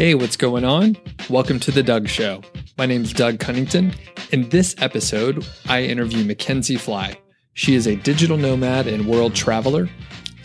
Hey, what's going on? Welcome to The Doug Show. My name's Doug Cunnington. In this episode, I interview Mackenzie Fly. She is a digital nomad and world traveler,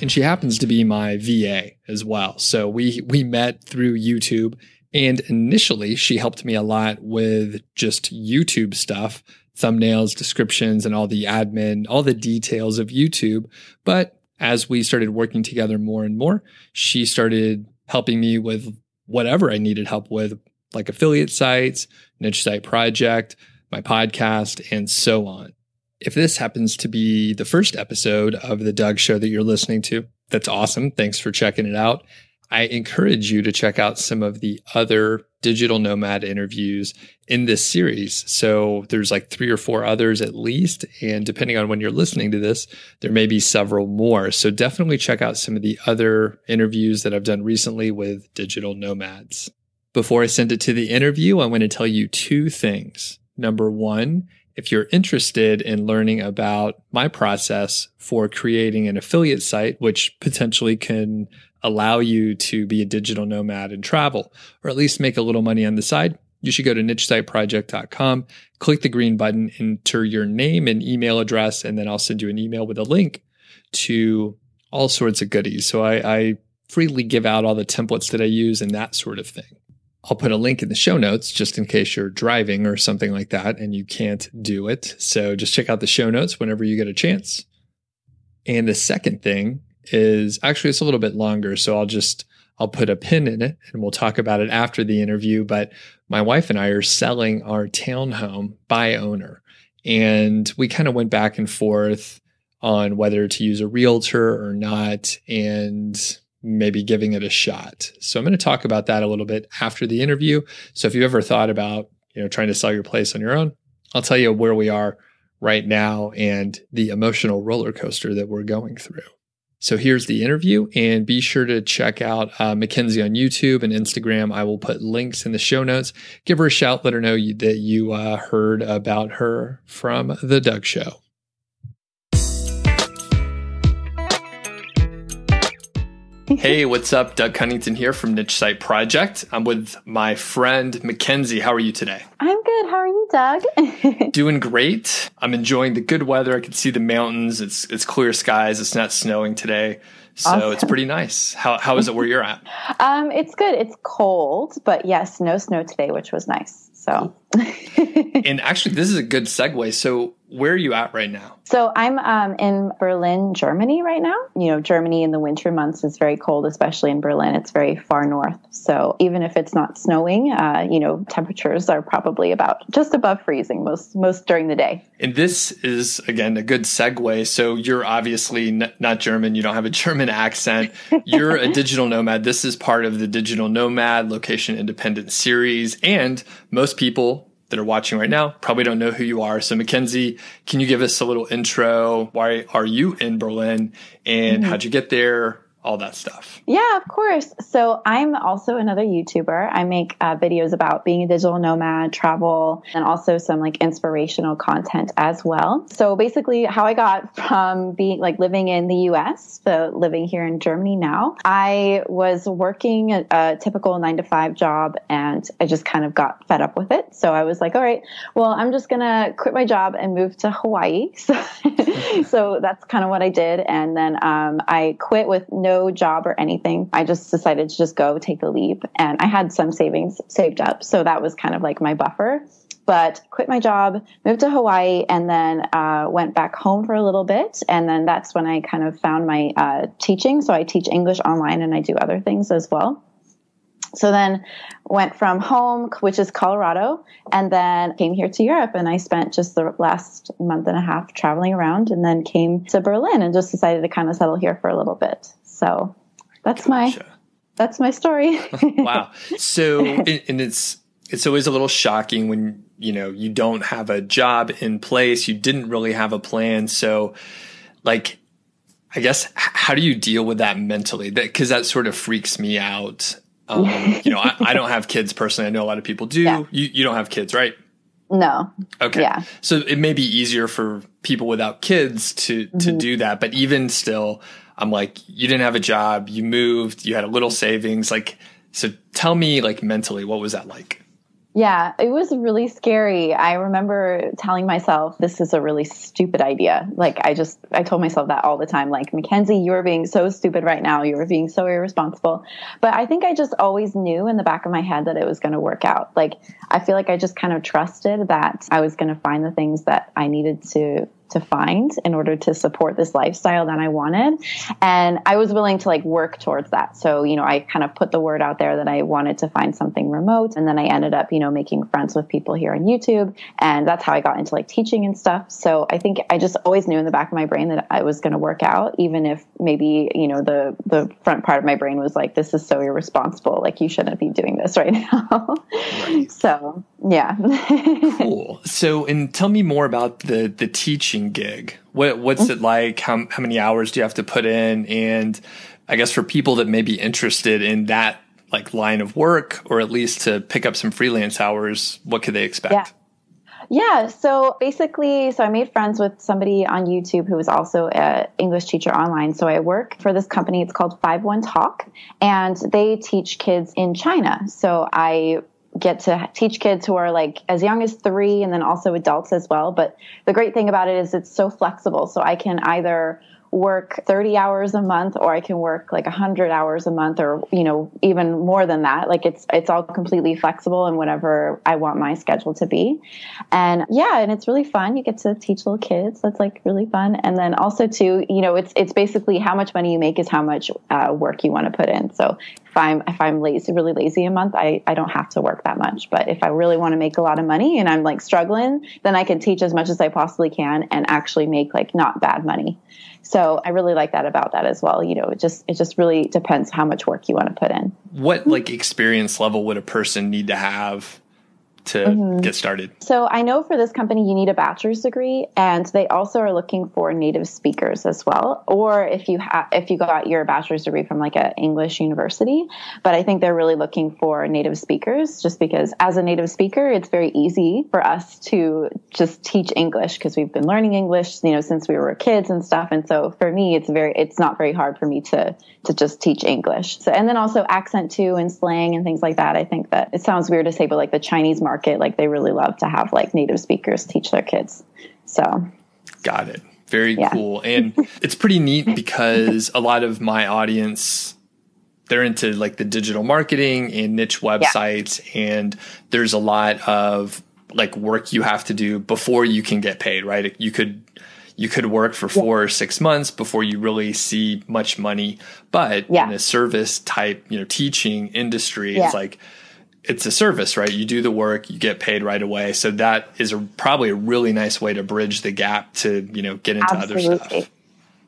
and she happens to be my VA as well. So we we met through YouTube, and initially she helped me a lot with just YouTube stuff, thumbnails, descriptions, and all the admin, all the details of YouTube. But as we started working together more and more, she started helping me with whatever I needed help with, like affiliate sites, niche site project, my podcast, and so on. If this happens to be the first episode of the Doug Show that you're listening to, that's awesome. Thanks for checking it out. I encourage you to check out some of the other digital nomad interviews in this series. So there's like three or four others at least. And depending on when you're listening to this, there may be several more. So definitely check out some of the other interviews that I've done recently with digital nomads. Before I send it to the interview, I want to tell you two things. Number one, if you're interested in learning about my process for creating an affiliate site, which potentially can allow you to be a digital nomad and travel, or at least make a little money on the side, you should go to nichesiteproject.com, click the green button, enter your name and email address, and then I'll send you an email with a link to all sorts of goodies. So I, I freely give out all the templates that I use and that sort of thing. I'll put a link in the show notes just in case you're driving or something like that and you can't do it. So just check out the show notes whenever you get a chance. And the second thing is actually it's a little bit longer, so I'll just I'll put a pin in it and we'll talk about it after the interview, but my wife and I are selling our townhome by owner. And we kind of went back and forth on whether to use a realtor or not. And maybe giving it a shot. So I'm going to talk about that a little bit after the interview. So if you ever thought about, you know, trying to sell your place on your own, I'll tell you where we are right now and the emotional roller coaster that we're going through. So here's the interview, and be sure to check out uh, Mackenzie on YouTube and Instagram. I will put links in the show notes. Give her a shout, let her know you, that you uh, heard about her from The Doug Show. Hey, what's up? Doug Cunnington here from Niche Site Project. I'm with my friend Mackenzie. How are you today? I'm good. How are you, Doug? Doing great. I'm enjoying the good weather. I can see the mountains. It's it's clear skies. It's not snowing today. So awesome. it's pretty nice. How how is it where you're at? um, it's good. It's cold, but yes, no snow today, which was nice. So and actually this is a good segue. So where are you at right now? So I'm um, in Berlin, Germany right now. You know, Germany in the winter months is very cold, especially in Berlin. It's very far north. So even if it's not snowing, uh, you know, temperatures are probably about just above freezing most most during the day. And this is again a good segue. So you're obviously n- not German. You don't have a German accent. You're a digital nomad. This is part of the Digital Nomad Location Independent series, and most people that are watching right now probably don't know who you are. So, Mackenzie, can you give us a little intro? Why are you in Berlin and mm-hmm. how'd you get there? All that stuff. Yeah, of course. So I'm also another YouTuber. I make uh, videos about being a digital nomad, travel, and also some like inspirational content as well. So basically, how I got from being like living in the US to living here in Germany now, I was working a, a typical nine to five job and I just kind of got fed up with it. So I was like, all right, well, I'm just going to quit my job and move to Hawaii. So, so that's kind of what I did. And then um, I quit with no job or anything. I just decided to just go take the leap. And I had some savings saved up. So that was kind of like my buffer. But quit my job, moved to Hawaii, and then uh, went back home for a little bit. And then that's when I kind of found my uh, teaching. So I teach English online and I do other things as well. So then went from home, which is Colorado, and then came here to Europe. And I spent just the last month and a half traveling around and then came to Berlin and just decided to kind of settle here for a little bit. So that's gotcha. my that's my story. wow. So and it's it's always a little shocking when you know you don't have a job in place, you didn't really have a plan. So like I guess how do you deal with that mentally? That because that sort of freaks me out. Um, you know, I, I, don't have kids personally. I know a lot of people do. Yeah. You you don't have kids, right? No. Okay. Yeah. So it may be easier for people without kids to to mm-hmm. do that, but even still, I'm like, you didn't have a job, you moved, you had a little savings. Like, So tell me, like, mentally, what was that like? Yeah, it was really scary. I remember telling myself, this is a really stupid idea. Like, I just, I told myself that all the time. Like, Mackenzie, you are being so stupid right now. You are being so irresponsible. But I think I just always knew in the back of my head that it was going to work out. Like, I feel like I just kind of trusted that I was going to find the things that I needed to to find in order to support this lifestyle that I wanted. And I was willing to like work towards that. So, you know, I kind of put the word out there that I wanted to find something remote. And then I ended up, you know, making friends with people here on YouTube. And that's how I got into like teaching and stuff. So I think I just always knew in the back of my brain that I was going to work out, even if maybe, you know, the, the front part of my brain was like, this is so irresponsible. Like you shouldn't be doing this right now. Right. So yeah. cool. So, and tell me more about the, the teaching teaching gig? What what's it like? How how many hours do you have to put in? And I guess for people that may be interested in that like line of work, or at least to pick up some freelance hours, what could they expect? Yeah. Yeah, so basically, so I made friends with somebody on YouTube who was also an English teacher online. So I work for this company. It's called Five One Talk, and they teach kids in China. So I get to teach kids who are like as young as three and then also adults as well. But the great thing about it is it's so flexible. So I can either work 30 hours a month or I can work like 100 hours a month or you know even more than that. Like it's it's all completely flexible and whatever I want my schedule to be. And yeah and it's really fun. You get to teach little kids. That's like really fun. And then also too you know it's it's basically how much money you make is how much uh, work you want to put in. So if I'm if I'm lazy, really lazy a month, I, I don't have to work that much. But if I really want to make a lot of money and I'm like struggling, then I can teach as much as I possibly can and actually make like not bad money. So I really like that about that as well. You know, it just it just really depends how much work you want to put in. What like experience level would a person need to have to mm-hmm. get started? So I know for this company you need a bachelor's degree, and they also are looking for native speakers as well. Or if you have if you got your bachelor's degree from like an English university, but I think they're really looking for native speakers, just because as a native speaker, it's very easy for us to just teach English because we've been learning English, you know, since we were kids and stuff. And so for me, it's very it's not very hard for me to to just teach English. So and then also accent too and slang and things like that. I think that it sounds weird to say, but like the Chinese market market, like they really love to have like native speakers teach their kids. So, got it. Very yeah. cool. And it's pretty neat because a lot of my audience they're into like the digital marketing and niche websites yeah. and there's a lot of like work you have to do before you can get paid, right? You could you could work for four yeah. or six months before you really see much money. But yeah. in a service type, you know, teaching industry, yeah. it's like it's a service, right? You do the work, you get paid right away. So that is a, probably a really nice way to bridge the gap to, you know, get into Absolutely. other stuff.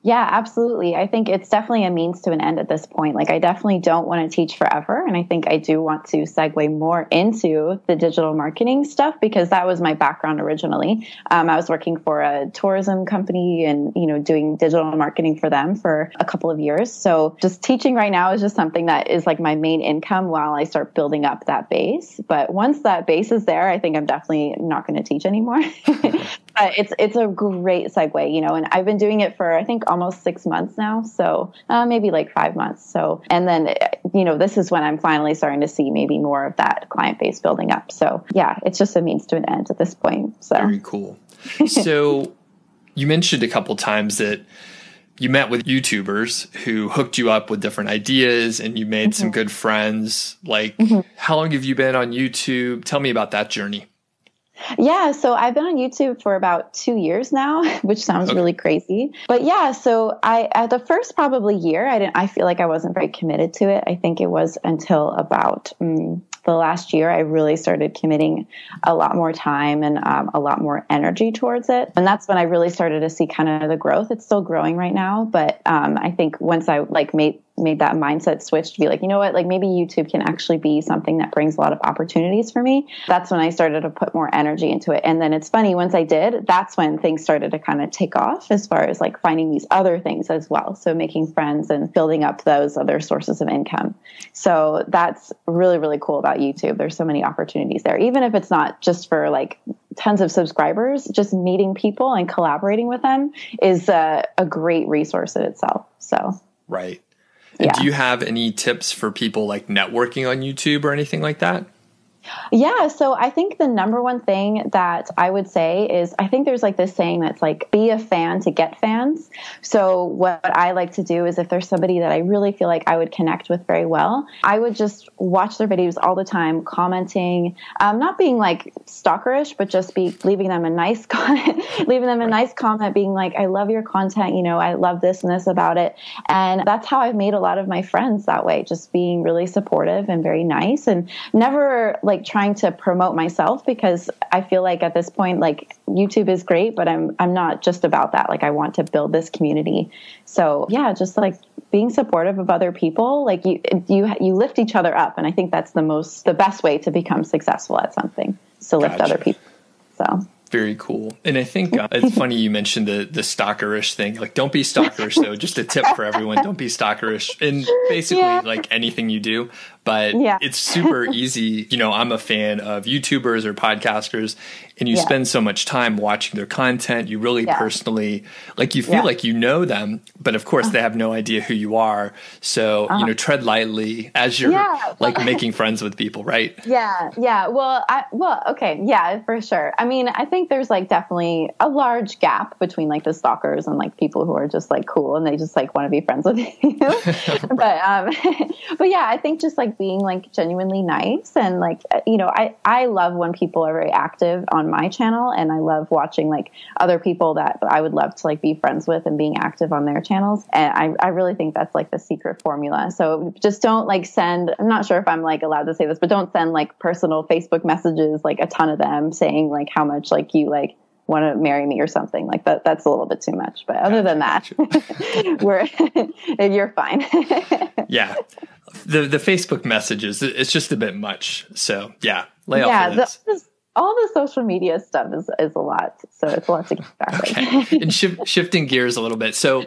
Yeah, absolutely. I think it's definitely a means to an end at this point. Like, I definitely don't want to teach forever. And I think I do want to segue more into the digital marketing stuff because that was my background originally. Um, I was working for a tourism company and, you know, doing digital marketing for them for a couple of years. So just teaching right now is just something that is like my main income while I start building up that base. But once that base is there, I think I'm definitely not going to teach anymore. but it's, it's a great segue, you know, and I've been doing it for, I think, almost six months now. So uh, maybe like five months. So, and then, you know, this is when I'm finally starting to see maybe more of that client base building up. So yeah, it's just a means to an end at this point. So very cool. So you mentioned a couple times that you met with YouTubers who hooked you up with different ideas and you made mm-hmm. some good friends. Like, mm-hmm. how long have you been on YouTube? Tell me about that journey. Yeah, so I've been on YouTube for about two years now, which sounds okay. really crazy. But yeah, so I at the first probably year, I didn't. I feel like I wasn't very committed to it. I think it was until about um, the last year I really started committing a lot more time and um, a lot more energy towards it. And that's when I really started to see kind of the growth. It's still growing right now, but um, I think once I like made made that mindset switch to be like, you know what, like maybe YouTube can actually be something that brings a lot of opportunities for me. That's when I started to put more energy into it. And then it's funny, once I did, that's when things started to kind of take off as far as like finding these other things as well. So making friends and building up those other sources of income. So that's really, really cool about YouTube. There's so many opportunities there, even if it's not just for like tons of subscribers, just meeting people and collaborating with them is a, a great resource in itself. So, right. And yeah. do you have any tips for people like networking on YouTube or anything like that? Yeah, so I think the number one thing that I would say is I think there's like this saying that's like be a fan to get fans. So what I like to do is if there's somebody that I really feel like I would connect with very well, I would just watch their videos all the time, commenting, um, not being like stalkerish, but just be leaving them a nice comment, leaving them a nice comment, being like, I love your content, you know, I love this and this about it. And that's how I've made a lot of my friends that way, just being really supportive and very nice and never like like trying to promote myself because I feel like at this point, like YouTube is great, but I'm I'm not just about that. Like I want to build this community. So yeah, just like being supportive of other people, like you you you lift each other up, and I think that's the most the best way to become successful at something. To lift gotcha. other people. So very cool. And I think uh, it's funny you mentioned the the stalkerish thing. Like, don't be stalkerish though. Just a tip for everyone: don't be stalkerish in basically yeah. like anything you do but yeah. it's super easy. You know, I'm a fan of YouTubers or podcasters, and you yeah. spend so much time watching their content. You really yeah. personally, like, you feel like you know them, but of course, uh-huh. they have no idea who you are. So, uh-huh. you know, tread lightly as you're like making friends with people, right? Yeah, yeah. Well, I, well, okay, yeah, for sure. I mean, I think there's like definitely a large gap between like the stalkers and like people who are just like cool and they just like want to be friends with you. right. But, um, but yeah, I think just like being like genuinely nice. And like uh, you know i i love when people are very active on my channel and i love watching like other people that i would love to like be friends with and being active on their channels. And i i really think that's like the secret formula. So just don't like send i'm not sure if i'm like allowed to say this but don't send like personal facebook messages like a ton of them saying like how much like you like want to marry me or something like that that's a little bit too much but other than that we're you're fine yeah the the Facebook messages, it's just a bit much. So yeah, lay yeah, off the, all the social media stuff is, is a lot. So it's a lot to keep track okay. and shifting gears a little bit. So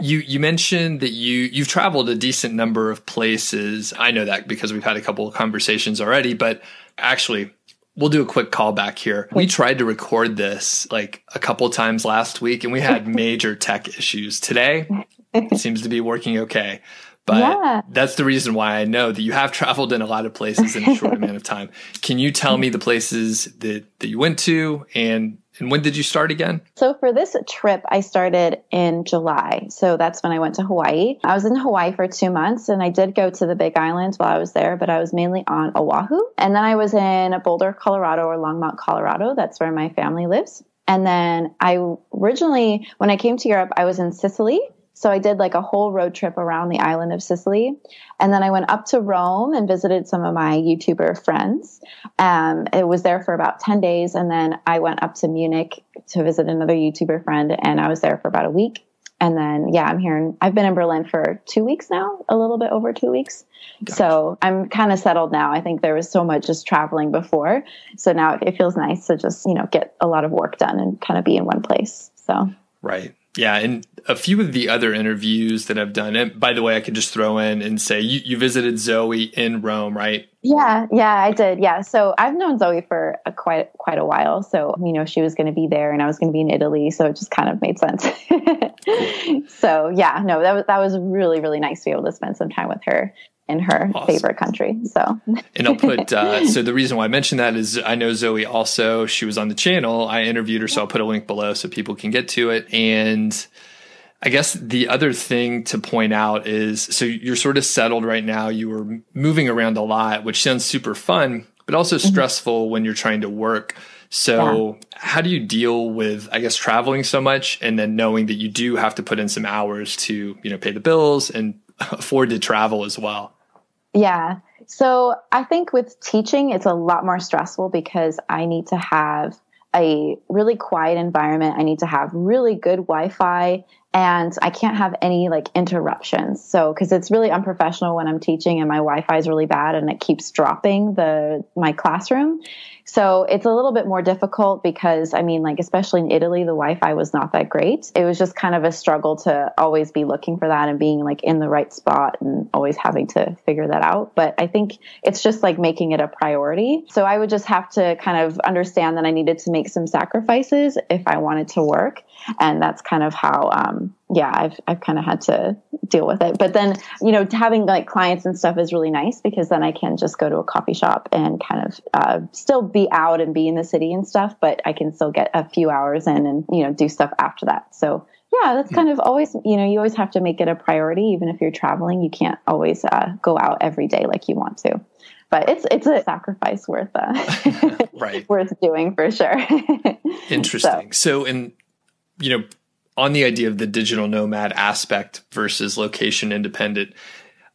you you mentioned that you you've traveled a decent number of places. I know that because we've had a couple of conversations already, but actually we'll do a quick callback here. We tried to record this like a couple times last week and we had major tech issues. Today it seems to be working okay. But yeah. that's the reason why I know that you have traveled in a lot of places in a short amount of time. Can you tell me the places that, that you went to and and when did you start again? So for this trip, I started in July. So that's when I went to Hawaii. I was in Hawaii for two months and I did go to the Big Island while I was there, but I was mainly on Oahu. And then I was in Boulder, Colorado or Longmont, Colorado. That's where my family lives. And then I originally, when I came to Europe, I was in Sicily so I did like a whole road trip around the island of Sicily. And then I went up to Rome and visited some of my YouTuber friends. Um, it was there for about 10 days. And then I went up to Munich to visit another YouTuber friend. And I was there for about a week. And then, yeah, I'm here. In, I've been in Berlin for two weeks now, a little bit over two weeks. Gotcha. So I'm kind of settled now. I think there was so much just traveling before. So now it feels nice to just, you know, get a lot of work done and kind of be in one place. So, right. Yeah, and a few of the other interviews that I've done, and by the way, I could just throw in and say you, you visited Zoe in Rome, right? Yeah, yeah, I did. Yeah, so I've known Zoe for a, quite quite a while. So you know, she was going to be there, and I was going to be in Italy, so it just kind of made sense. so yeah, no, that was that was really really nice to be able to spend some time with her in her awesome. favorite country. So, and I'll put, uh, so the reason why I mentioned that is I know Zoe also, she was on the channel. I interviewed her, so I'll put a link below so people can get to it. And I guess the other thing to point out is so you're sort of settled right now. You were moving around a lot, which sounds super fun, but also mm-hmm. stressful when you're trying to work. So, yeah. how do you deal with, I guess, traveling so much and then knowing that you do have to put in some hours to, you know, pay the bills and afford to travel as well? Yeah. So I think with teaching, it's a lot more stressful because I need to have a really quiet environment. I need to have really good Wi Fi and I can't have any like interruptions. So, cause it's really unprofessional when I'm teaching and my Wi Fi is really bad and it keeps dropping the, my classroom. So it's a little bit more difficult because I mean, like, especially in Italy, the Wi Fi was not that great. It was just kind of a struggle to always be looking for that and being like in the right spot and always having to figure that out. But I think it's just like making it a priority. So I would just have to kind of understand that I needed to make some sacrifices if I wanted to work. And that's kind of how, um, yeah, I've I've kind of had to deal with it. But then, you know, having like clients and stuff is really nice because then I can just go to a coffee shop and kind of uh, still be out and be in the city and stuff, but I can still get a few hours in and you know do stuff after that. So yeah, that's kind of always, you know, you always have to make it a priority. Even if you're traveling, you can't always uh, go out every day like you want to. But it's it's a sacrifice worth uh, right worth doing for sure. Interesting. So, so, in you know, on the idea of the digital nomad aspect versus location independent,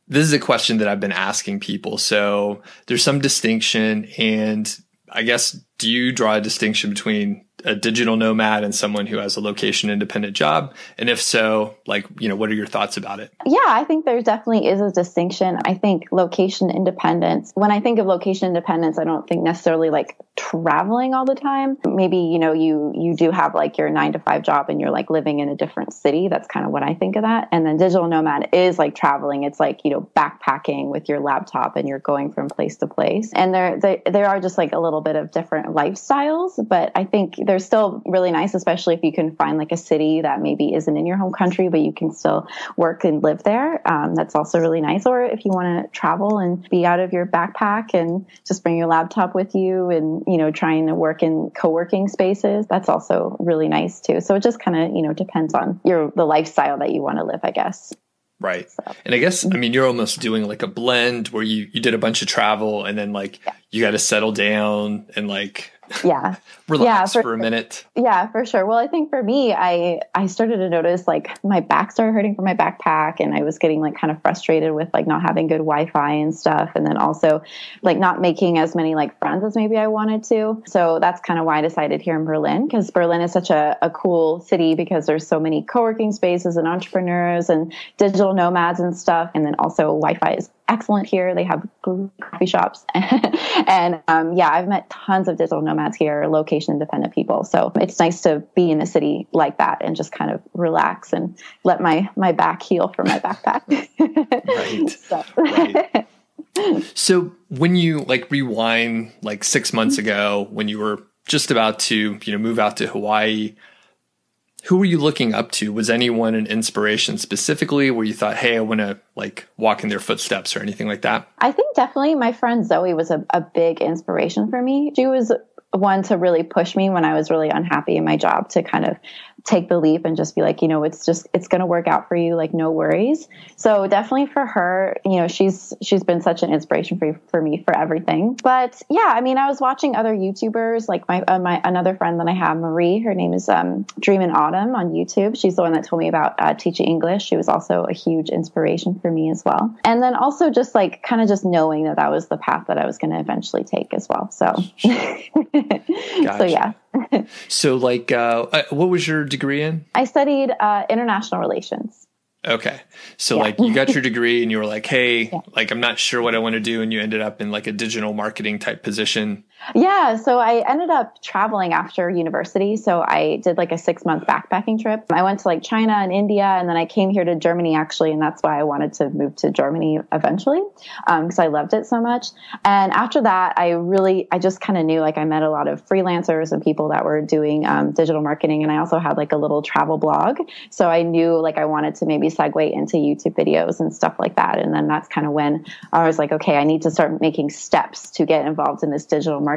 this is a question that I've been asking people. So there's some distinction, and I guess do you draw a distinction between a digital nomad and someone who has a location independent job? And if so, like, you know, what are your thoughts about it? Yeah, I think there definitely is a distinction. I think location independence, when I think of location independence, I don't think necessarily like traveling all the time. Maybe, you know, you you do have like your 9 to 5 job and you're like living in a different city. That's kind of what I think of that. And then digital nomad is like traveling. It's like, you know, backpacking with your laptop and you're going from place to place. And there there, there are just like a little bit of different lifestyles, but I think they're still really nice, especially if you can find like a city that maybe isn't in your home country, but you can still work and live there. Um, that's also really nice. Or if you want to travel and be out of your backpack and just bring your laptop with you and, you know, trying to work in co-working spaces, that's also really nice too. So it just kind of, you know, depends on your, the lifestyle that you want to live, I guess. Right. So. And I guess, I mean, you're almost doing like a blend where you, you did a bunch of travel and then like yeah. you got to settle down and like yeah. Relax yeah, for, for, a minute. Yeah for sure. Well i think for me i i started to notice like my back started hurting from my backpack and i was getting like kind of frustrated with like not having good wi-fi and stuff and then also like not making as many like friends as maybe i wanted to. So that's kind of why i decided here in berlin because berlin is such a, a cool city because there's so many co-working spaces and entrepreneurs and digital nomads and stuff and then also wi-fi is excellent here. They have coffee shops. and um, yeah, I've met tons of digital nomads here, location independent people. So it's nice to be in a city like that and just kind of relax and let my, my back heal from my backpack. right. so. right. So when you like rewind like six months ago, when you were just about to, you know, move out to Hawaii, who were you looking up to? Was anyone an inspiration specifically where you thought, hey, I want to like walk in their footsteps or anything like that? I think definitely my friend Zoe was a, a big inspiration for me. She was one to really push me when I was really unhappy in my job to kind of take the leap and just be like, you know, it's just it's going to work out for you, like no worries. So definitely for her, you know, she's she's been such an inspiration for for me for everything. But yeah, I mean, I was watching other YouTubers like my uh, my another friend that I have, Marie. Her name is um, Dream in Autumn on YouTube. She's the one that told me about uh, teaching English. She was also a huge inspiration for me as well. And then also just like kind of just knowing that that was the path that I was going to eventually take as well. So, gotcha. so yeah. So, like, uh, uh, what was your degree in? I studied uh, international relations. Okay. So yeah. like you got your degree and you were like, hey, yeah. like I'm not sure what I want to do and you ended up in like a digital marketing type position. Yeah, so I ended up traveling after university. So I did like a 6-month backpacking trip. I went to like China and India and then I came here to Germany actually and that's why I wanted to move to Germany eventually because um, I loved it so much. And after that, I really I just kind of knew like I met a lot of freelancers and people that were doing um, digital marketing and I also had like a little travel blog. So I knew like I wanted to maybe segue into YouTube videos and stuff like that. And then that's kind of when I was like, okay, I need to start making steps to get involved in this digital marketing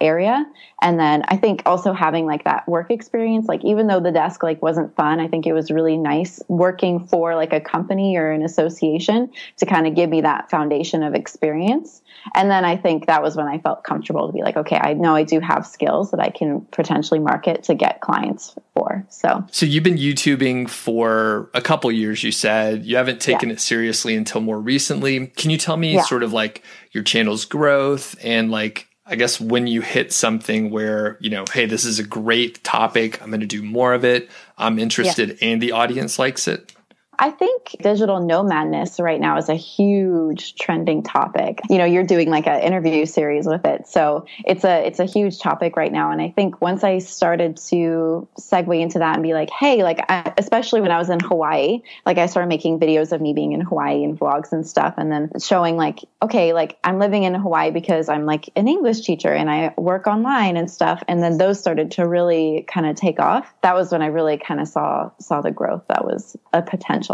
area. And then I think also having like that work experience, like even though the desk like wasn't fun, I think it was really nice working for like a company or an association to kind of give me that foundation of experience. And then I think that was when I felt comfortable to be like, okay, I know I do have skills that I can potentially market to get clients for. So, so you've been YouTubing for a couple years, you said. You haven't taken yeah. it seriously until more recently. Can you tell me yeah. sort of like your channel's growth and like, I guess when you hit something where, you know, hey, this is a great topic, I'm going to do more of it. I'm interested yeah. and the audience likes it. I think digital nomadness right now is a huge trending topic. You know, you're doing like an interview series with it. So it's a it's a huge topic right now and I think once I started to segue into that and be like, "Hey, like I, especially when I was in Hawaii, like I started making videos of me being in Hawaii and vlogs and stuff and then showing like, okay, like I'm living in Hawaii because I'm like an English teacher and I work online and stuff and then those started to really kind of take off. That was when I really kind of saw saw the growth that was a potential.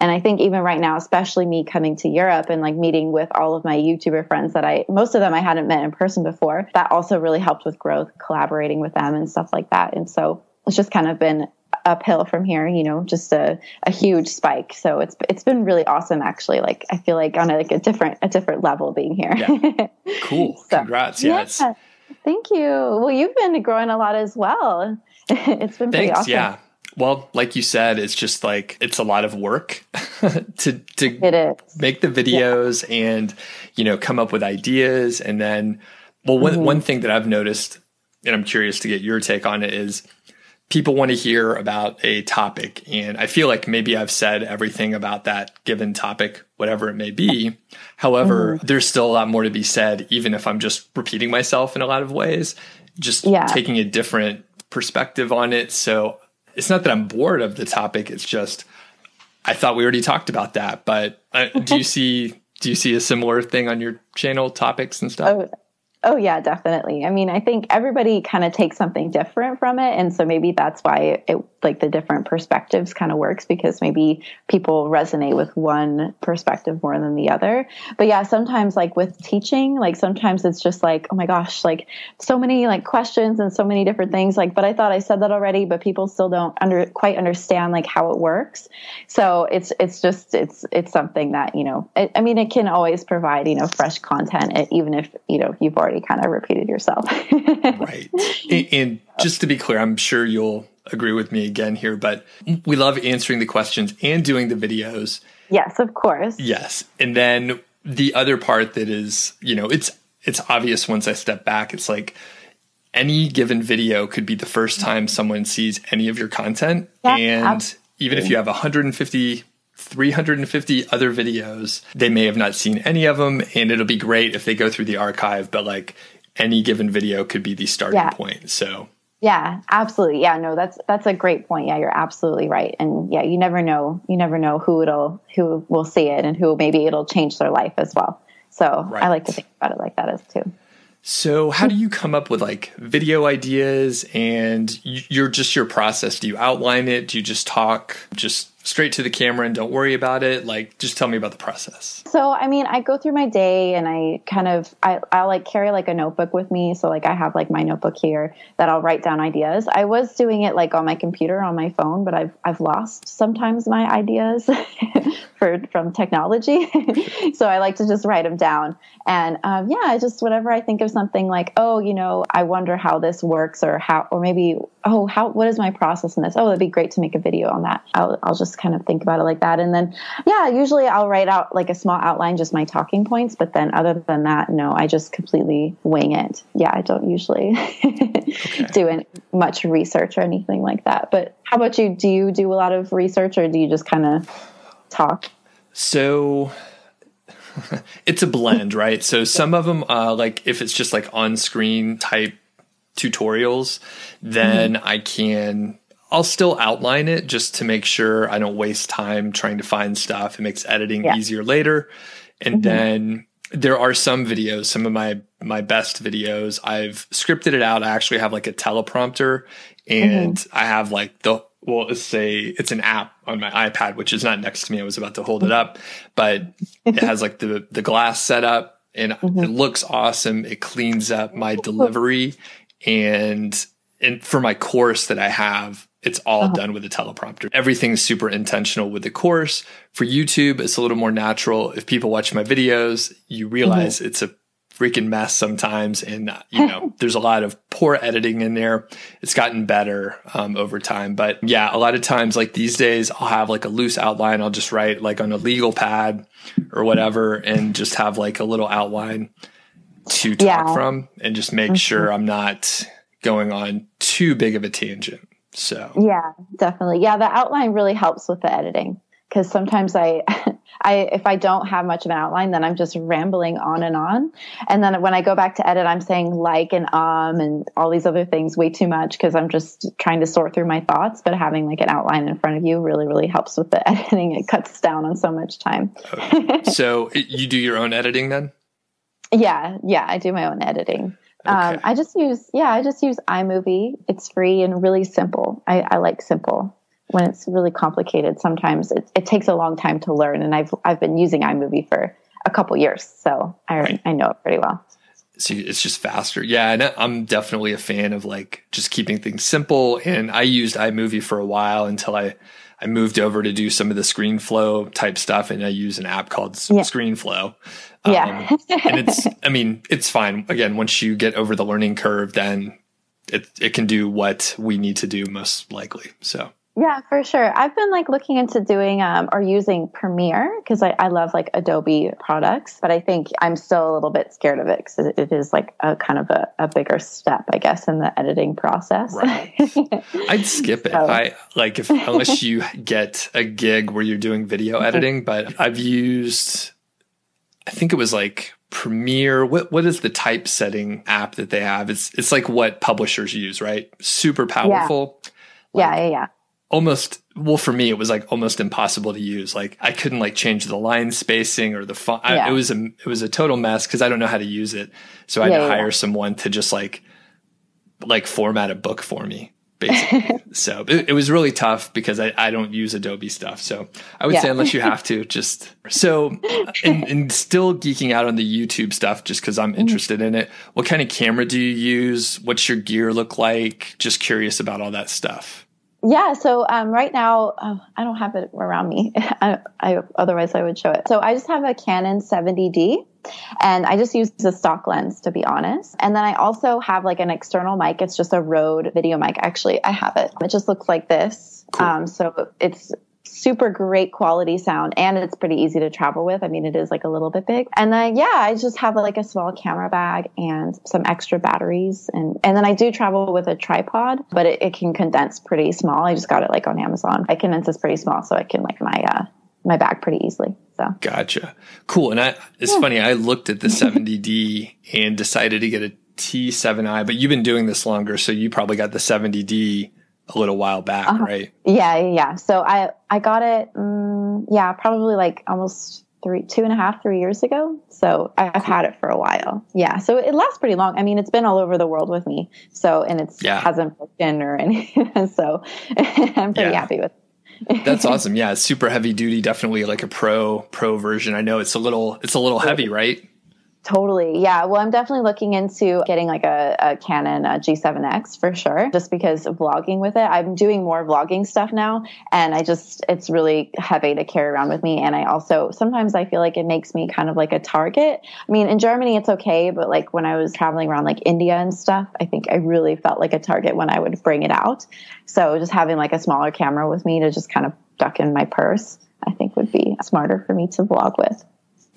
And I think even right now, especially me coming to Europe and like meeting with all of my YouTuber friends that I, most of them I hadn't met in person before, that also really helped with growth, collaborating with them and stuff like that. And so it's just kind of been uphill from here, you know, just a, a huge spike. So it's it's been really awesome actually. Like I feel like on a, like a different a different level being here. Yeah. Cool. so, Congrats. Yeah. yeah thank you. Well, you've been growing a lot as well. it's been pretty awesome. Yeah. Well, like you said, it's just like it's a lot of work to to make the videos yeah. and you know come up with ideas and then well one mm-hmm. one thing that I've noticed and I'm curious to get your take on it is people want to hear about a topic and I feel like maybe I've said everything about that given topic whatever it may be. However, mm-hmm. there's still a lot more to be said even if I'm just repeating myself in a lot of ways, just yeah. taking a different perspective on it. So it's not that I'm bored of the topic. It's just I thought we already talked about that. But uh, do you see do you see a similar thing on your channel topics and stuff? Oh, Oh yeah, definitely. I mean, I think everybody kind of takes something different from it, and so maybe that's why it like the different perspectives kind of works because maybe people resonate with one perspective more than the other. But yeah, sometimes like with teaching, like sometimes it's just like, oh my gosh, like so many like questions and so many different things. Like, but I thought I said that already, but people still don't under quite understand like how it works. So it's it's just it's it's something that you know. It, I mean, it can always provide you know fresh content, even if you know you've already kind of repeated yourself. right. And just to be clear, I'm sure you'll agree with me again here, but we love answering the questions and doing the videos. Yes, of course. Yes. And then the other part that is, you know, it's it's obvious once I step back, it's like any given video could be the first time someone sees any of your content. Yeah, and absolutely. even if you have 150 350 other videos. They may have not seen any of them, and it'll be great if they go through the archive, but like any given video could be the starting yeah. point. So yeah, absolutely. Yeah, no, that's that's a great point. Yeah, you're absolutely right. And yeah, you never know, you never know who it'll who will see it and who maybe it'll change their life as well. So right. I like to think about it like that as too. So, how do you come up with like video ideas and you're just your process? Do you outline it? Do you just talk just straight to the camera and don't worry about it? Like, just tell me about the process. So, I mean, I go through my day and I kind of, I, I like carry like a notebook with me. So, like, I have like my notebook here that I'll write down ideas. I was doing it like on my computer on my phone, but I've, I've lost sometimes my ideas for, from technology. so, I like to just write them down. And um, yeah, just whenever I think of something like, oh, you know, I wonder how this works or how, or maybe, oh, how, what is my process in this? Oh, it'd be great to make a video on that. I'll, I'll just kind of think about it like that. And then, yeah, usually I'll write out like a small outline, just my talking points. But then other than that, no, I just completely wing it. Yeah, I don't usually okay. do any, much research or anything like that. But how about you? Do you do a lot of research or do you just kind of talk? So it's a blend, right? So some of them, uh, like if it's just like on screen type tutorials, then mm-hmm. I can I'll still outline it just to make sure I don't waste time trying to find stuff. It makes editing yeah. easier later. And mm-hmm. then there are some videos, some of my my best videos, I've scripted it out. I actually have like a teleprompter and mm-hmm. I have like the well, it's a it's an app on my iPad, which is not next to me. I was about to hold it up, but it has like the the glass set up and mm-hmm. it looks awesome. It cleans up my delivery and and for my course that I have, it's all uh-huh. done with a teleprompter. Everything's super intentional with the course. For YouTube, it's a little more natural. If people watch my videos, you realize mm-hmm. it's a freaking mess sometimes. And, uh, you know, there's a lot of poor editing in there. It's gotten better um, over time. But yeah, a lot of times, like these days, I'll have like a loose outline. I'll just write like on a legal pad or whatever and just have like a little outline to talk yeah. from and just make mm-hmm. sure I'm not going on too big of a tangent. So, yeah, definitely. Yeah, the outline really helps with the editing. because sometimes I, I if I don't have much of an outline, then I'm just rambling on and on. And then when I go back to edit, I'm saying like and um and all these other things way too much because I'm just trying to sort through my thoughts. But having like an outline in front of you really really helps with the editing. It cuts down on so much time. so you do your own editing then? Yeah, yeah, I do my own editing. Um, okay. Um, I just use yeah, I just use iMovie. It's free and really simple. I, I like simple. When it's really complicated, sometimes it, it, takes a long time to learn. And I've I've been using iMovie for a couple years, so I right. I know it pretty well. So it's just faster. Yeah, and I'm definitely a fan of like just keeping things simple. And I used iMovie for a while until I I moved over to do some of the ScreenFlow type stuff, and I use an app called yeah. ScreenFlow. Um, yeah, and it's I mean it's fine. Again, once you get over the learning curve, then it it can do what we need to do most likely. So yeah, for sure. I've been like looking into doing um, or using Premiere because I, I love like Adobe products, but I think I'm still a little bit scared of it because it, it is like a kind of a, a, bigger step, I guess, in the editing process. Right. I'd skip it. So. I like if unless you get a gig where you're doing video mm-hmm. editing, but I've used, I think it was like Premiere. What what is the typesetting app that they have? It's it's like what publishers use, right? Super powerful. Yeah. Like, yeah, yeah, yeah almost well for me it was like almost impossible to use. Like i couldn't like change the line spacing or the font. Yeah. I, it was a it was a total mess because i don't know how to use it. So i had yeah, to hire yeah. someone to just like like format a book for me basically. So it, it, was really tough because I, I don't use adobe stuff. So i would say unless you have to just so and, and, still geeking out on the youtube stuff just because i'm mm-hmm. interested in it. What kind of camera do you use? What's your gear look like? Just curious about all that stuff yeah, so um, right now uh, I don't have it around me. I, I, otherwise I would show it. So I just have a Canon 70D, and I just use the stock lens to be honest. And then I also have like an external mic. It's just a Rode video mic. Actually, I have it. It just looks like this. Cool. Um, so it's super great quality sound and it's pretty easy to travel with. I mean, it is like a little bit big. And then, yeah, I just have like a small camera bag and some extra batteries. And, and then I do travel with a tripod, but it, it can condense pretty small. I just got it like on Amazon. I condense this pretty small so I can like my, uh, my bag pretty easily. So gotcha. Cool. And I, it's yeah. funny. I looked at the 70D and decided to get a T7i, but you've been doing this longer. So you probably got the 70D a little while back, uh-huh. right? Yeah, yeah. So I I got it, um, yeah, probably like almost three, two and a half, three years ago. So I've had it for a while. Yeah. So it lasts pretty long. I mean, it's been all over the world with me. So and it's yeah. hasn't broken or anything. so I'm pretty yeah. happy with. It. That's awesome. Yeah, super heavy duty. Definitely like a pro pro version. I know it's a little it's a little heavy, right? Totally. Yeah. Well, I'm definitely looking into getting like a, a Canon a G7X for sure, just because of vlogging with it. I'm doing more vlogging stuff now, and I just, it's really heavy to carry around with me. And I also, sometimes I feel like it makes me kind of like a target. I mean, in Germany, it's okay, but like when I was traveling around like India and stuff, I think I really felt like a target when I would bring it out. So just having like a smaller camera with me to just kind of duck in my purse, I think would be smarter for me to vlog with.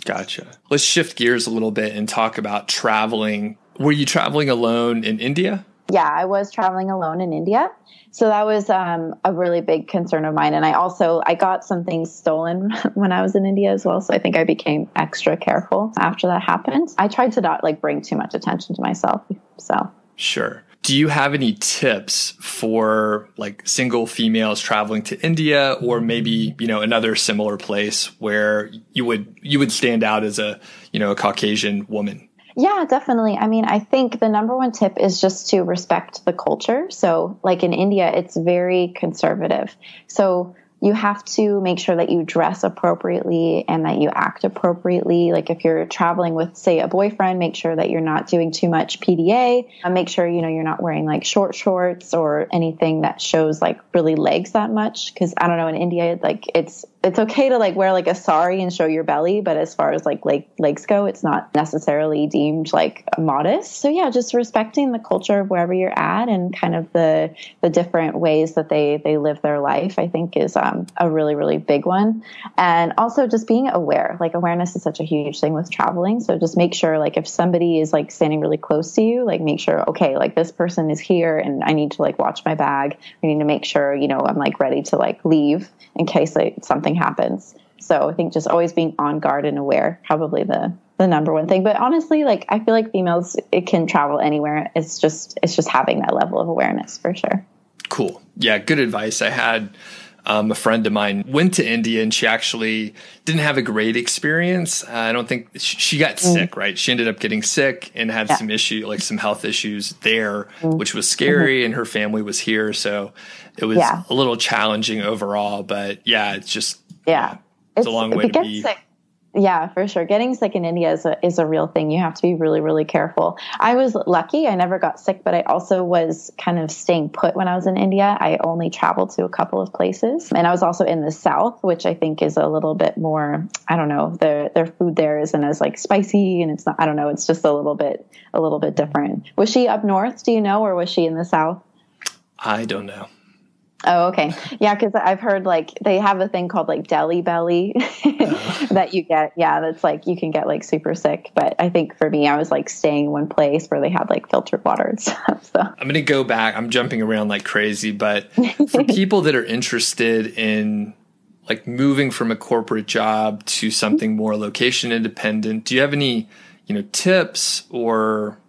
Gotcha. Let's shift gears a little bit and talk about traveling. Were you traveling alone in India? Yeah, I was traveling alone in India. So that was um, a really big concern of mine. And I also, I got some things stolen when I was in India as well. So I think I became extra careful after that happened. I tried to not like bring too much attention to myself. So sure do you have any tips for like single females traveling to India or maybe, you know, another similar place where you would you would stand out as a, you know, a Caucasian woman? Yeah, definitely. I mean, I think the number one tip is just to respect the culture. So, like in India, it's very conservative. So, you have to make sure that you dress appropriately and that you act appropriately. Like if you're traveling with, say, a boyfriend, make sure that you're not doing too much PDA. Make sure, you know, you're not wearing like short shorts or anything that shows like really legs that much. Cause I don't know, in India, like it's, it's okay to like wear like a sari and show your belly, but as far as like leg, legs go, it's not necessarily deemed like modest. So yeah, just respecting the culture of wherever you're at and kind of the, the different ways that they, they live their life, I think is, um, Um, a really, really big one. And also just being aware, like awareness is such a huge thing with traveling. So just make sure, like, if somebody is like standing really close to you, like, make sure, okay, like this person is here and I need to like watch my bag. I need to make sure, you know, I'm like ready to like leave in case like, something happens. So I think just always being on guard and aware, probably the the number one thing. But honestly, like I feel like females it can travel anywhere. It's just it's just having that level of awareness for sure. Cool. Yeah, good advice. I had um, a friend of mine went to India and she actually didn't have a great experience. Uh, I don't think she, she got mm. sick, right? She ended up getting sick and had yeah. some issue, like some health issues there, mm. which was scary. Mm-hmm. And her family was here, so it was yeah. a little challenging overall. But yeah, it's just yeah, it's, it's a long way to be. Sick yeah, for sure. Getting sick in India is a, is a real thing. You have to be really, really careful. I was lucky. I never got sick, but I also was kind of staying put when I was in India. I only traveled to a couple of places. And I was also in the South, which I think is a little bit more, I don't know, their, their food there isn't as like spicy and it's not, I don't know, it's just a little bit, a little bit different. Was she up north, do you know, or was she in the South? I don't know. Oh, okay. Yeah, because I've heard like they have a thing called like Delhi belly that you get. Yeah, that's like you can get like super sick. But I think for me, I was like staying in one place where they had like filtered water and stuff. So I'm gonna go back. I'm jumping around like crazy, but for people that are interested in like moving from a corporate job to something more location independent, do you have any you know tips or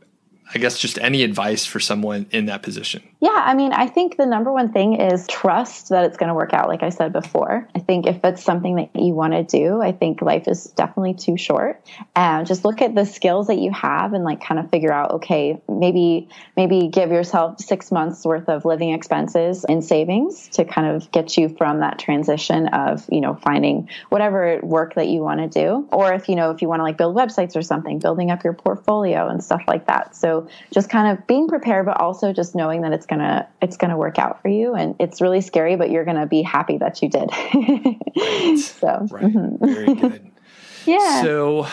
I guess just any advice for someone in that position? Yeah, I mean, I think the number one thing is trust that it's going to work out, like I said before. I think if it's something that you want to do, I think life is definitely too short. And just look at the skills that you have and like kind of figure out, okay, maybe, maybe give yourself six months worth of living expenses in savings to kind of get you from that transition of, you know, finding whatever work that you want to do. Or if, you know, if you want to like build websites or something, building up your portfolio and stuff like that. So just kind of being prepared, but also just knowing that it's gonna it's gonna work out for you, and it's really scary, but you're gonna be happy that you did. right. So right. Mm-hmm. very good. yeah. So,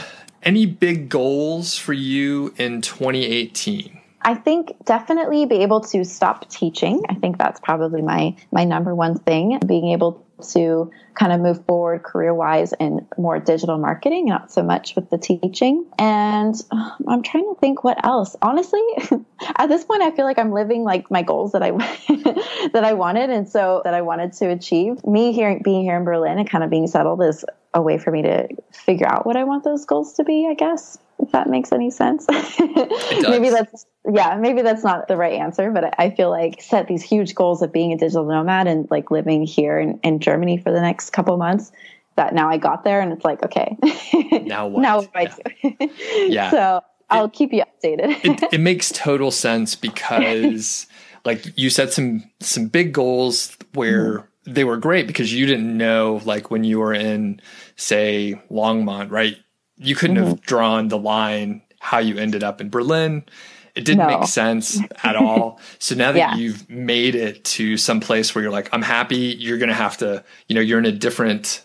any big goals for you in 2018? I think definitely be able to stop teaching. I think that's probably my my number one thing. Being able to kind of move forward career wise in more digital marketing, not so much with the teaching. And uh, I'm trying to think what else. Honestly, at this point, I feel like I'm living like my goals that I that I wanted, and so that I wanted to achieve. Me here, being here in Berlin and kind of being settled is a way for me to figure out what I want those goals to be. I guess if that makes any sense. maybe that's yeah, maybe that's not the right answer, but I feel like set these huge goals of being a digital nomad and like living here in, in Germany for the next couple months. That now I got there and it's like okay, now what? now what yeah. I do? yeah. So I'll it, keep you updated. it, it makes total sense because like you set some some big goals where. Mm-hmm they were great because you didn't know like when you were in say Longmont, right? You couldn't mm-hmm. have drawn the line how you ended up in Berlin. It didn't no. make sense at all. So now that yeah. you've made it to some place where you're like, I'm happy, you're going to have to, you know, you're in a different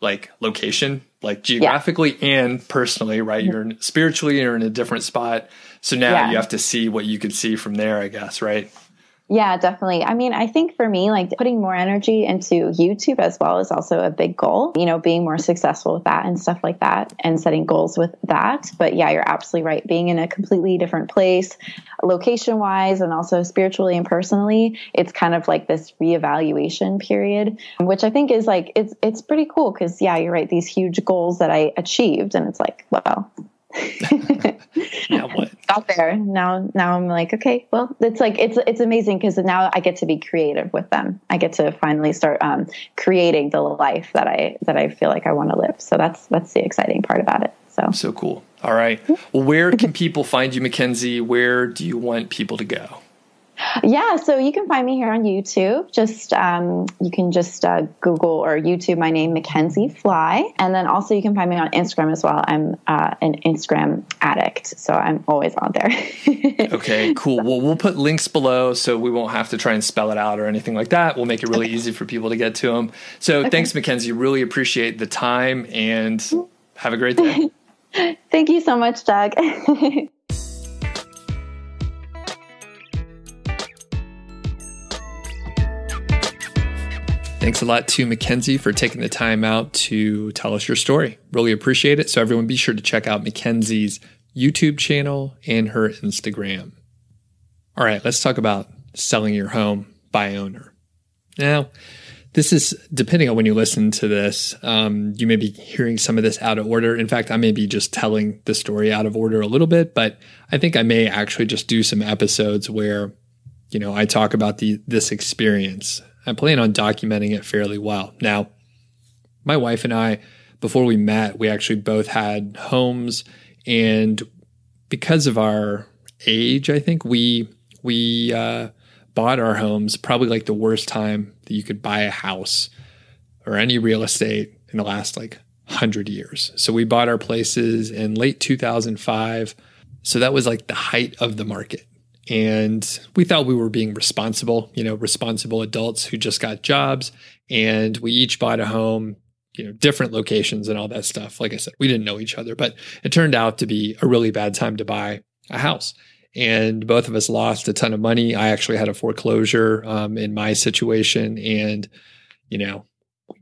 like location, like geographically yeah. and personally, right? Mm-hmm. You're in, spiritually, you're in a different spot. So now yeah. you have to see what you could see from there, I guess, right? Yeah, definitely. I mean, I think for me, like putting more energy into YouTube as well is also a big goal, you know, being more successful with that and stuff like that and setting goals with that. But yeah, you're absolutely right. Being in a completely different place, location wise, and also spiritually and personally, it's kind of like this reevaluation period, which I think is like, it's, it's pretty cool because yeah, you're right. These huge goals that I achieved and it's like, well, now what? Got there. Now, now I'm like, okay, well, it's like it's it's amazing because now I get to be creative with them. I get to finally start um, creating the life that I that I feel like I want to live. So that's that's the exciting part about it. So so cool. All right. Well, where can people find you, Mackenzie? Where do you want people to go? Yeah, so you can find me here on YouTube. Just um, you can just uh, Google or YouTube my name, Mackenzie Fly, and then also you can find me on Instagram as well. I'm uh, an Instagram addict, so I'm always on there. okay, cool. Well, we'll put links below, so we won't have to try and spell it out or anything like that. We'll make it really okay. easy for people to get to them. So okay. thanks, Mackenzie. Really appreciate the time, and have a great day. Thank you so much, Doug. Thanks a lot to Mackenzie for taking the time out to tell us your story. Really appreciate it. So, everyone, be sure to check out Mackenzie's YouTube channel and her Instagram. All right, let's talk about selling your home by owner. Now, this is depending on when you listen to this, um, you may be hearing some of this out of order. In fact, I may be just telling the story out of order a little bit, but I think I may actually just do some episodes where, you know, I talk about the this experience. I plan on documenting it fairly well. Now, my wife and I, before we met, we actually both had homes, and because of our age, I think we we uh, bought our homes probably like the worst time that you could buy a house or any real estate in the last like 100 years. So we bought our places in late 2005. So that was like the height of the market. And we thought we were being responsible, you know, responsible adults who just got jobs. And we each bought a home, you know, different locations and all that stuff. Like I said, we didn't know each other, but it turned out to be a really bad time to buy a house and both of us lost a ton of money. I actually had a foreclosure um, in my situation, and you know,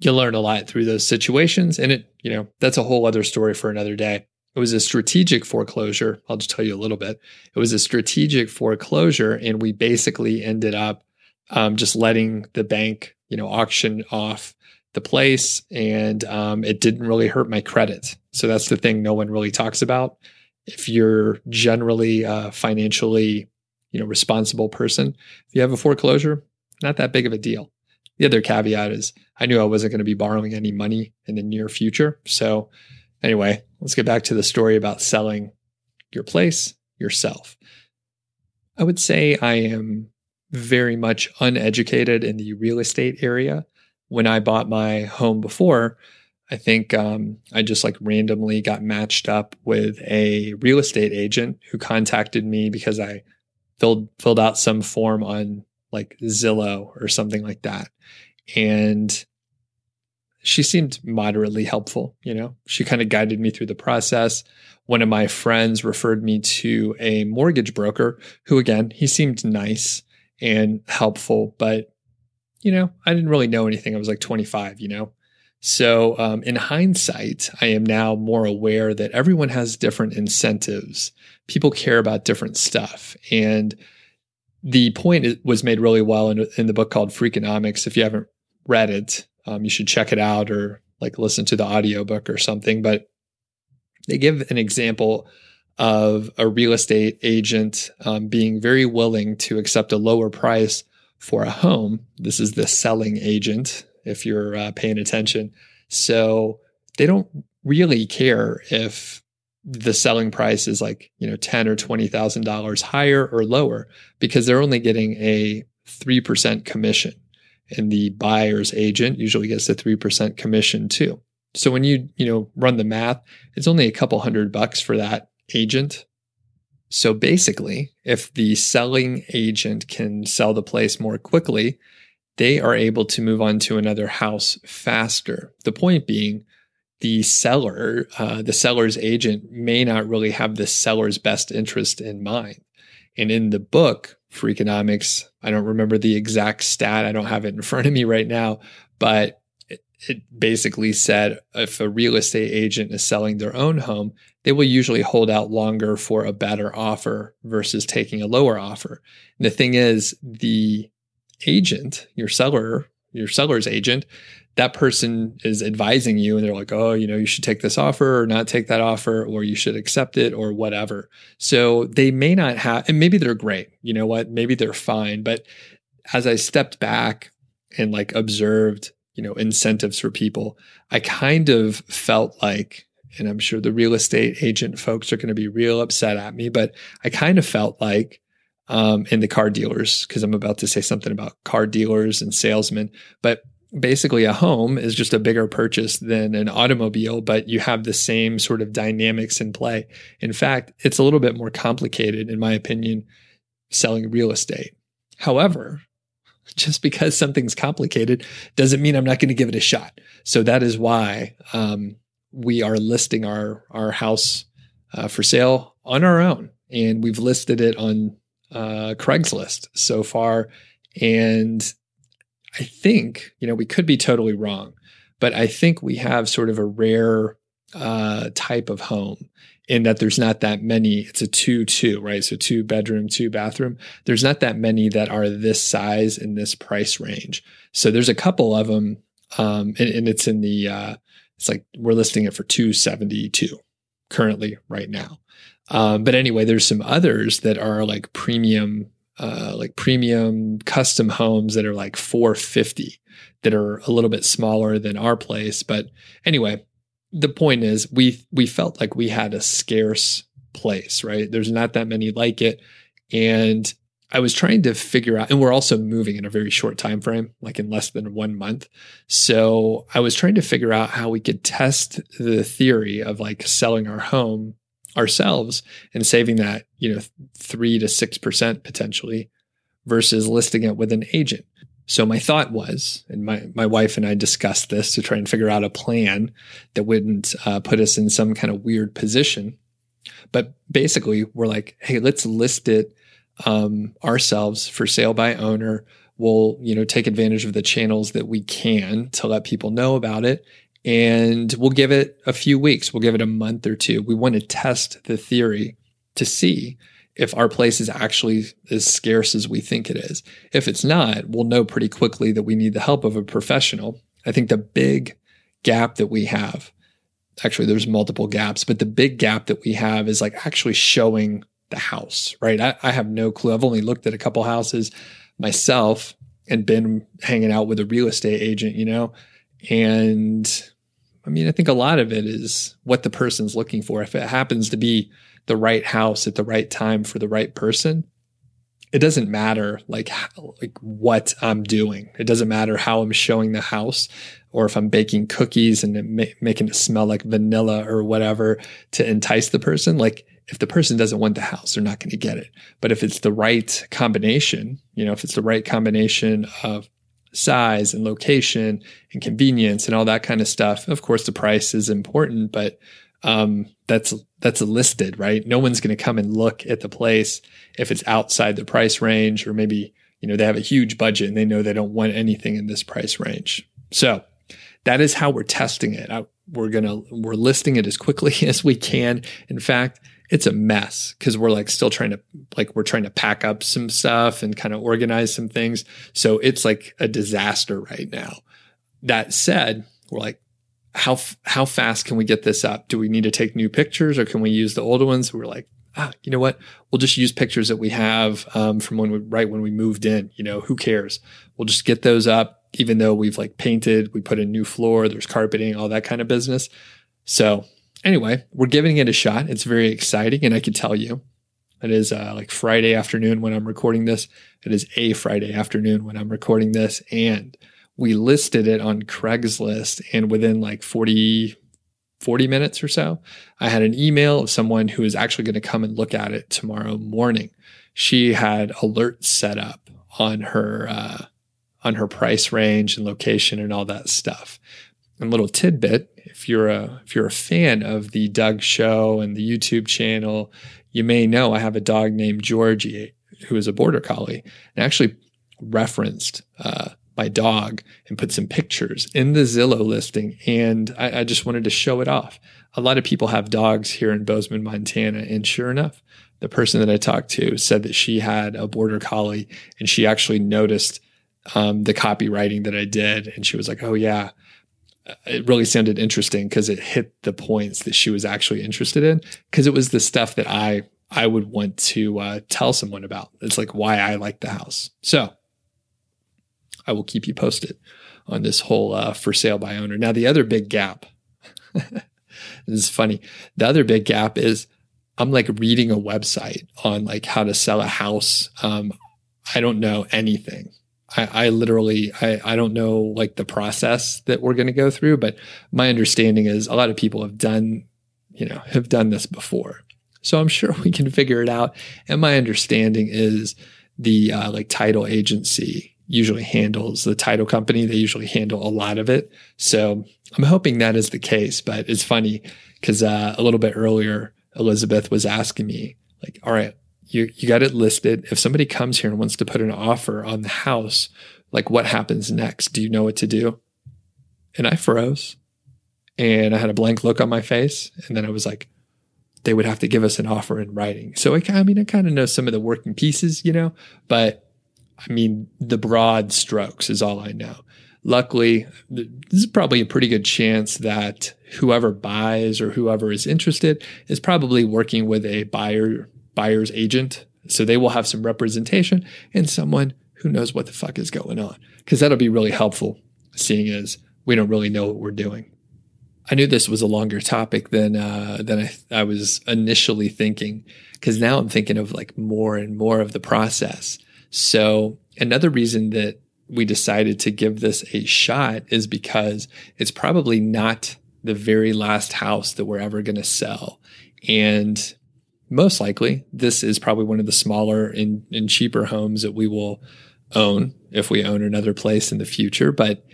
you learn a lot through those situations, and it, you know, that's a whole other story for another day. It was a strategic foreclosure. I'll just tell you a little bit. It was a strategic foreclosure, and we basically ended up um, just letting the bank, you know, auction off the place, and um, it didn't really hurt my credit. So that's the thing no one really talks about if you're generally a financially you know responsible person if you have a foreclosure not that big of a deal the other caveat is i knew i wasn't going to be borrowing any money in the near future so anyway let's get back to the story about selling your place yourself. I would say i am very much uneducated in the real estate area. When i bought my home before I think um, I just like randomly got matched up with a real estate agent who contacted me because I filled filled out some form on like Zillow or something like that, and she seemed moderately helpful. You know, she kind of guided me through the process. One of my friends referred me to a mortgage broker who, again, he seemed nice and helpful, but you know, I didn't really know anything. I was like 25, you know. So, um, in hindsight, I am now more aware that everyone has different incentives. People care about different stuff. And the point was made really well in, in the book called Freakonomics. If you haven't read it, um, you should check it out or like listen to the audiobook or something. But they give an example of a real estate agent um, being very willing to accept a lower price for a home. This is the selling agent if you're uh, paying attention. So they don't really care if the selling price is like you know ten or twenty thousand dollars higher or lower because they're only getting a three percent commission, and the buyer's agent usually gets a three percent commission too. So when you you know run the math, it's only a couple hundred bucks for that agent. So basically, if the selling agent can sell the place more quickly, they are able to move on to another house faster. The point being, the seller, uh, the seller's agent may not really have the seller's best interest in mind. And in the book, Freakonomics, I don't remember the exact stat. I don't have it in front of me right now, but it, basically said if a real estate agent is selling their own home, they will usually hold out longer for a better offer versus taking a lower offer. And the thing is, the agent, your seller, your seller's agent, that person is advising you and they're like, oh, you know, you should take this offer or not take that offer, or you should accept it or whatever. So they may not have, and maybe they're great. You know what? Maybe they're fine. But as I stepped back and like observed, you know, incentives for people, I kind of felt like, and I'm sure the real estate agent folks are going to be real upset at me, but I kind of felt like um, the car dealers, because I'm about to say something about car dealers and salesmen. But basically, a home is just a bigger purchase than an automobile, but you have the same sort of dynamics in play. In fact, it's a little bit more complicated, in my opinion, selling real estate. However, just because something's complicated doesn't mean I'm not going to give it a shot. So that is why um, we are listing our our house uh, for sale on our own, and we've listed it on uh, Craigslist so far. And I think, you know, we could be totally wrong, but I think we have sort of a rare uh, type of home in that there's not that many. It's a two two, right? So two bedroom, two bathroom. There's not that many that are this size in this price range. So there's a couple of them, um, and, and it's in the uh, it's like we're listing it for two seventy two currently right now. Um, but anyway, there's some others that are like premium, uh, like premium custom homes that are like 450 that are a little bit smaller than our place. But anyway, the point is we we felt like we had a scarce place, right? There's not that many like it. And I was trying to figure out, and we're also moving in a very short time frame, like in less than one month. So I was trying to figure out how we could test the theory of like selling our home ourselves and saving that, you know, three to six percent potentially versus listing it with an agent. So my thought was, and my, my wife and I discussed this to try and figure out a plan that wouldn't uh, put us in some kind of weird position. But basically, we're like, hey, let's list it um, ourselves for sale by owner. We'll, you know, take advantage of the channels that we can to let people know about it. And we'll give it a few weeks. We'll give it a month or two. We want to test the theory to see if our place is actually as scarce as we think it is. If it's not, we'll know pretty quickly that we need the help of a professional. I think the big gap that we have, actually, there's multiple gaps, but the big gap that we have is like actually showing the house, right? I, I have no clue. I've only looked at a couple houses myself and been hanging out with a real estate agent, you know? And I mean, I think a lot of it is what the person's looking for. If it happens to be the right house at the right time for the right person, it doesn't matter like like what I'm doing. It doesn't matter how I'm showing the house or if I'm baking cookies and ma- making it smell like vanilla or whatever to entice the person. Like if the person doesn't want the house, they're not going to get it. But if it's the right combination, you know, if it's the right combination of size and location and convenience and all that kind of stuff, of course the price is important, but um, that's that's listed, right? No one's going to come and look at the place if it's outside the price range, or maybe you know they have a huge budget and they know they don't want anything in this price range. So that is how we're testing it. I, we're gonna we're listing it as quickly as we can. In fact, it's a mess because we're like still trying to like we're trying to pack up some stuff and kind of organize some things. So it's like a disaster right now. That said, we're like how how fast can we get this up? Do we need to take new pictures or can we use the older ones? We're like, ah, you know what? We'll just use pictures that we have um, from when we right when we moved in. You know, who cares? We'll just get those up, even though we've like painted, we put a new floor, there's carpeting, all that kind of business. So anyway, we're giving it a shot. It's very exciting, and I can tell you, it is uh, like Friday afternoon when I'm recording this. It is a Friday afternoon when I'm recording this, and we listed it on Craigslist and within like 40, 40 minutes or so, I had an email of someone who is actually going to come and look at it tomorrow morning. She had alerts set up on her uh, on her price range and location and all that stuff. And little tidbit, if you're a if you're a fan of the Doug Show and the YouTube channel, you may know I have a dog named Georgie who is a border collie and actually referenced uh, my dog and put some pictures in the Zillow listing. And I, I, just wanted to show it off. A lot of people have dogs here in Bozeman, Montana. And sure enough, the person that I talked to said that she had a border collie and she actually noticed um, the copywriting that I did. And she was like, oh, yeah. It really sounded interesting because it hit the points that she was actually interested in because it was the stuff that I I would want to uh, tell someone about. It's like why I like the house. So I will keep you posted on this whole uh, for sale by owner. Now, the other big gap, this is funny. The other big gap is I'm like reading a website on like how to sell a house. Um, I don't know anything. I, I literally, I, I don't know like the process that we're going to go through, but my understanding is a lot of people have done, you know, have done this before. So I'm sure we can figure it out. And my understanding is the uh, like title agency usually handles the title company. They usually handle a lot of it. So I'm hoping that is the case. But it's funny because uh, a little bit earlier, Elizabeth was asking me, like, all right, you, you got it listed. If somebody comes here and wants to put an offer on the house, Like, what happens next? Do you know what to do? And I froze and I had a blank look on my face. And then I was like, they would have to give us an offer in writing. So I, I mean, I kind of know some of the working pieces, you know, but I mean, the broad strokes is all I know. Luckily, this is probably a pretty good chance that whoever buys or whoever is interested is probably working with a buyer buyer's agent. So they will have some representation and someone who knows what the fuck is going on. Because that'll be really helpful, seeing as we don't really know what we're doing. I knew this was a longer topic than uh, than I, I was initially thinking, because now I'm thinking of like more and more of the process. So another reason that we decided to give this a shot is because it's probably not the very last house that we're ever going to sell, and most likely this is probably one of the smaller and, and cheaper homes that we will own if we own another place in the future. But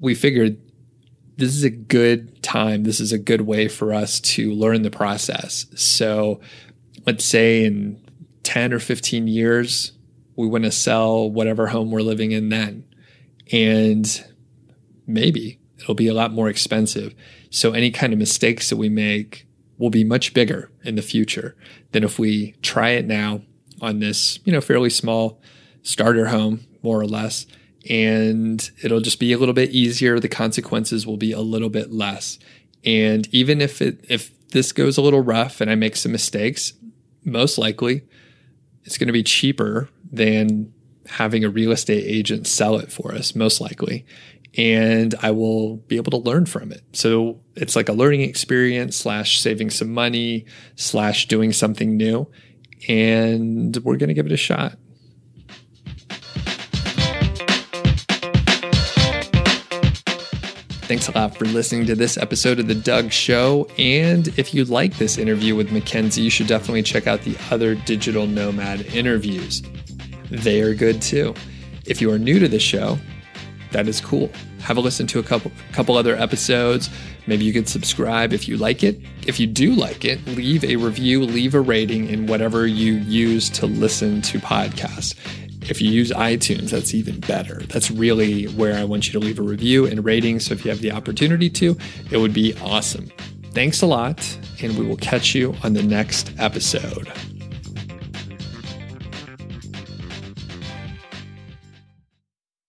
we figured this is a good time. This is a good way for us to learn the process. So let's say in 10 or 15 years, we want to sell whatever home we're living in then. And maybe it'll be a lot more expensive. So any kind of mistakes that we make will be much bigger in the future than if we try it now on this, you know, fairly small starter home, more or less, and it'll just be a little bit easier. The consequences will be a little bit less. And even if it if this goes a little rough and I make some mistakes, most likely it's going to be cheaper than having a real estate agent sell it for us, most likely. And I will be able to learn from it. So it's like a learning experience slash saving some money slash doing something new. And we're going to give it a shot. Thanks a lot for listening to this episode of The Doug Show. And if you like this interview with Mackenzie, you should definitely check out the other digital nomad interviews. They are good too. If you are new to the show, that is cool. Have a listen to a couple couple other episodes. Maybe you could subscribe if you like it. If you do like it, leave a review, leave a rating in whatever you use to listen to podcasts. If you use iTunes, that's even better. That's really where I want you to leave a review and rating. So if you have the opportunity to, it would be awesome. Thanks a lot, and we will catch you on the next episode.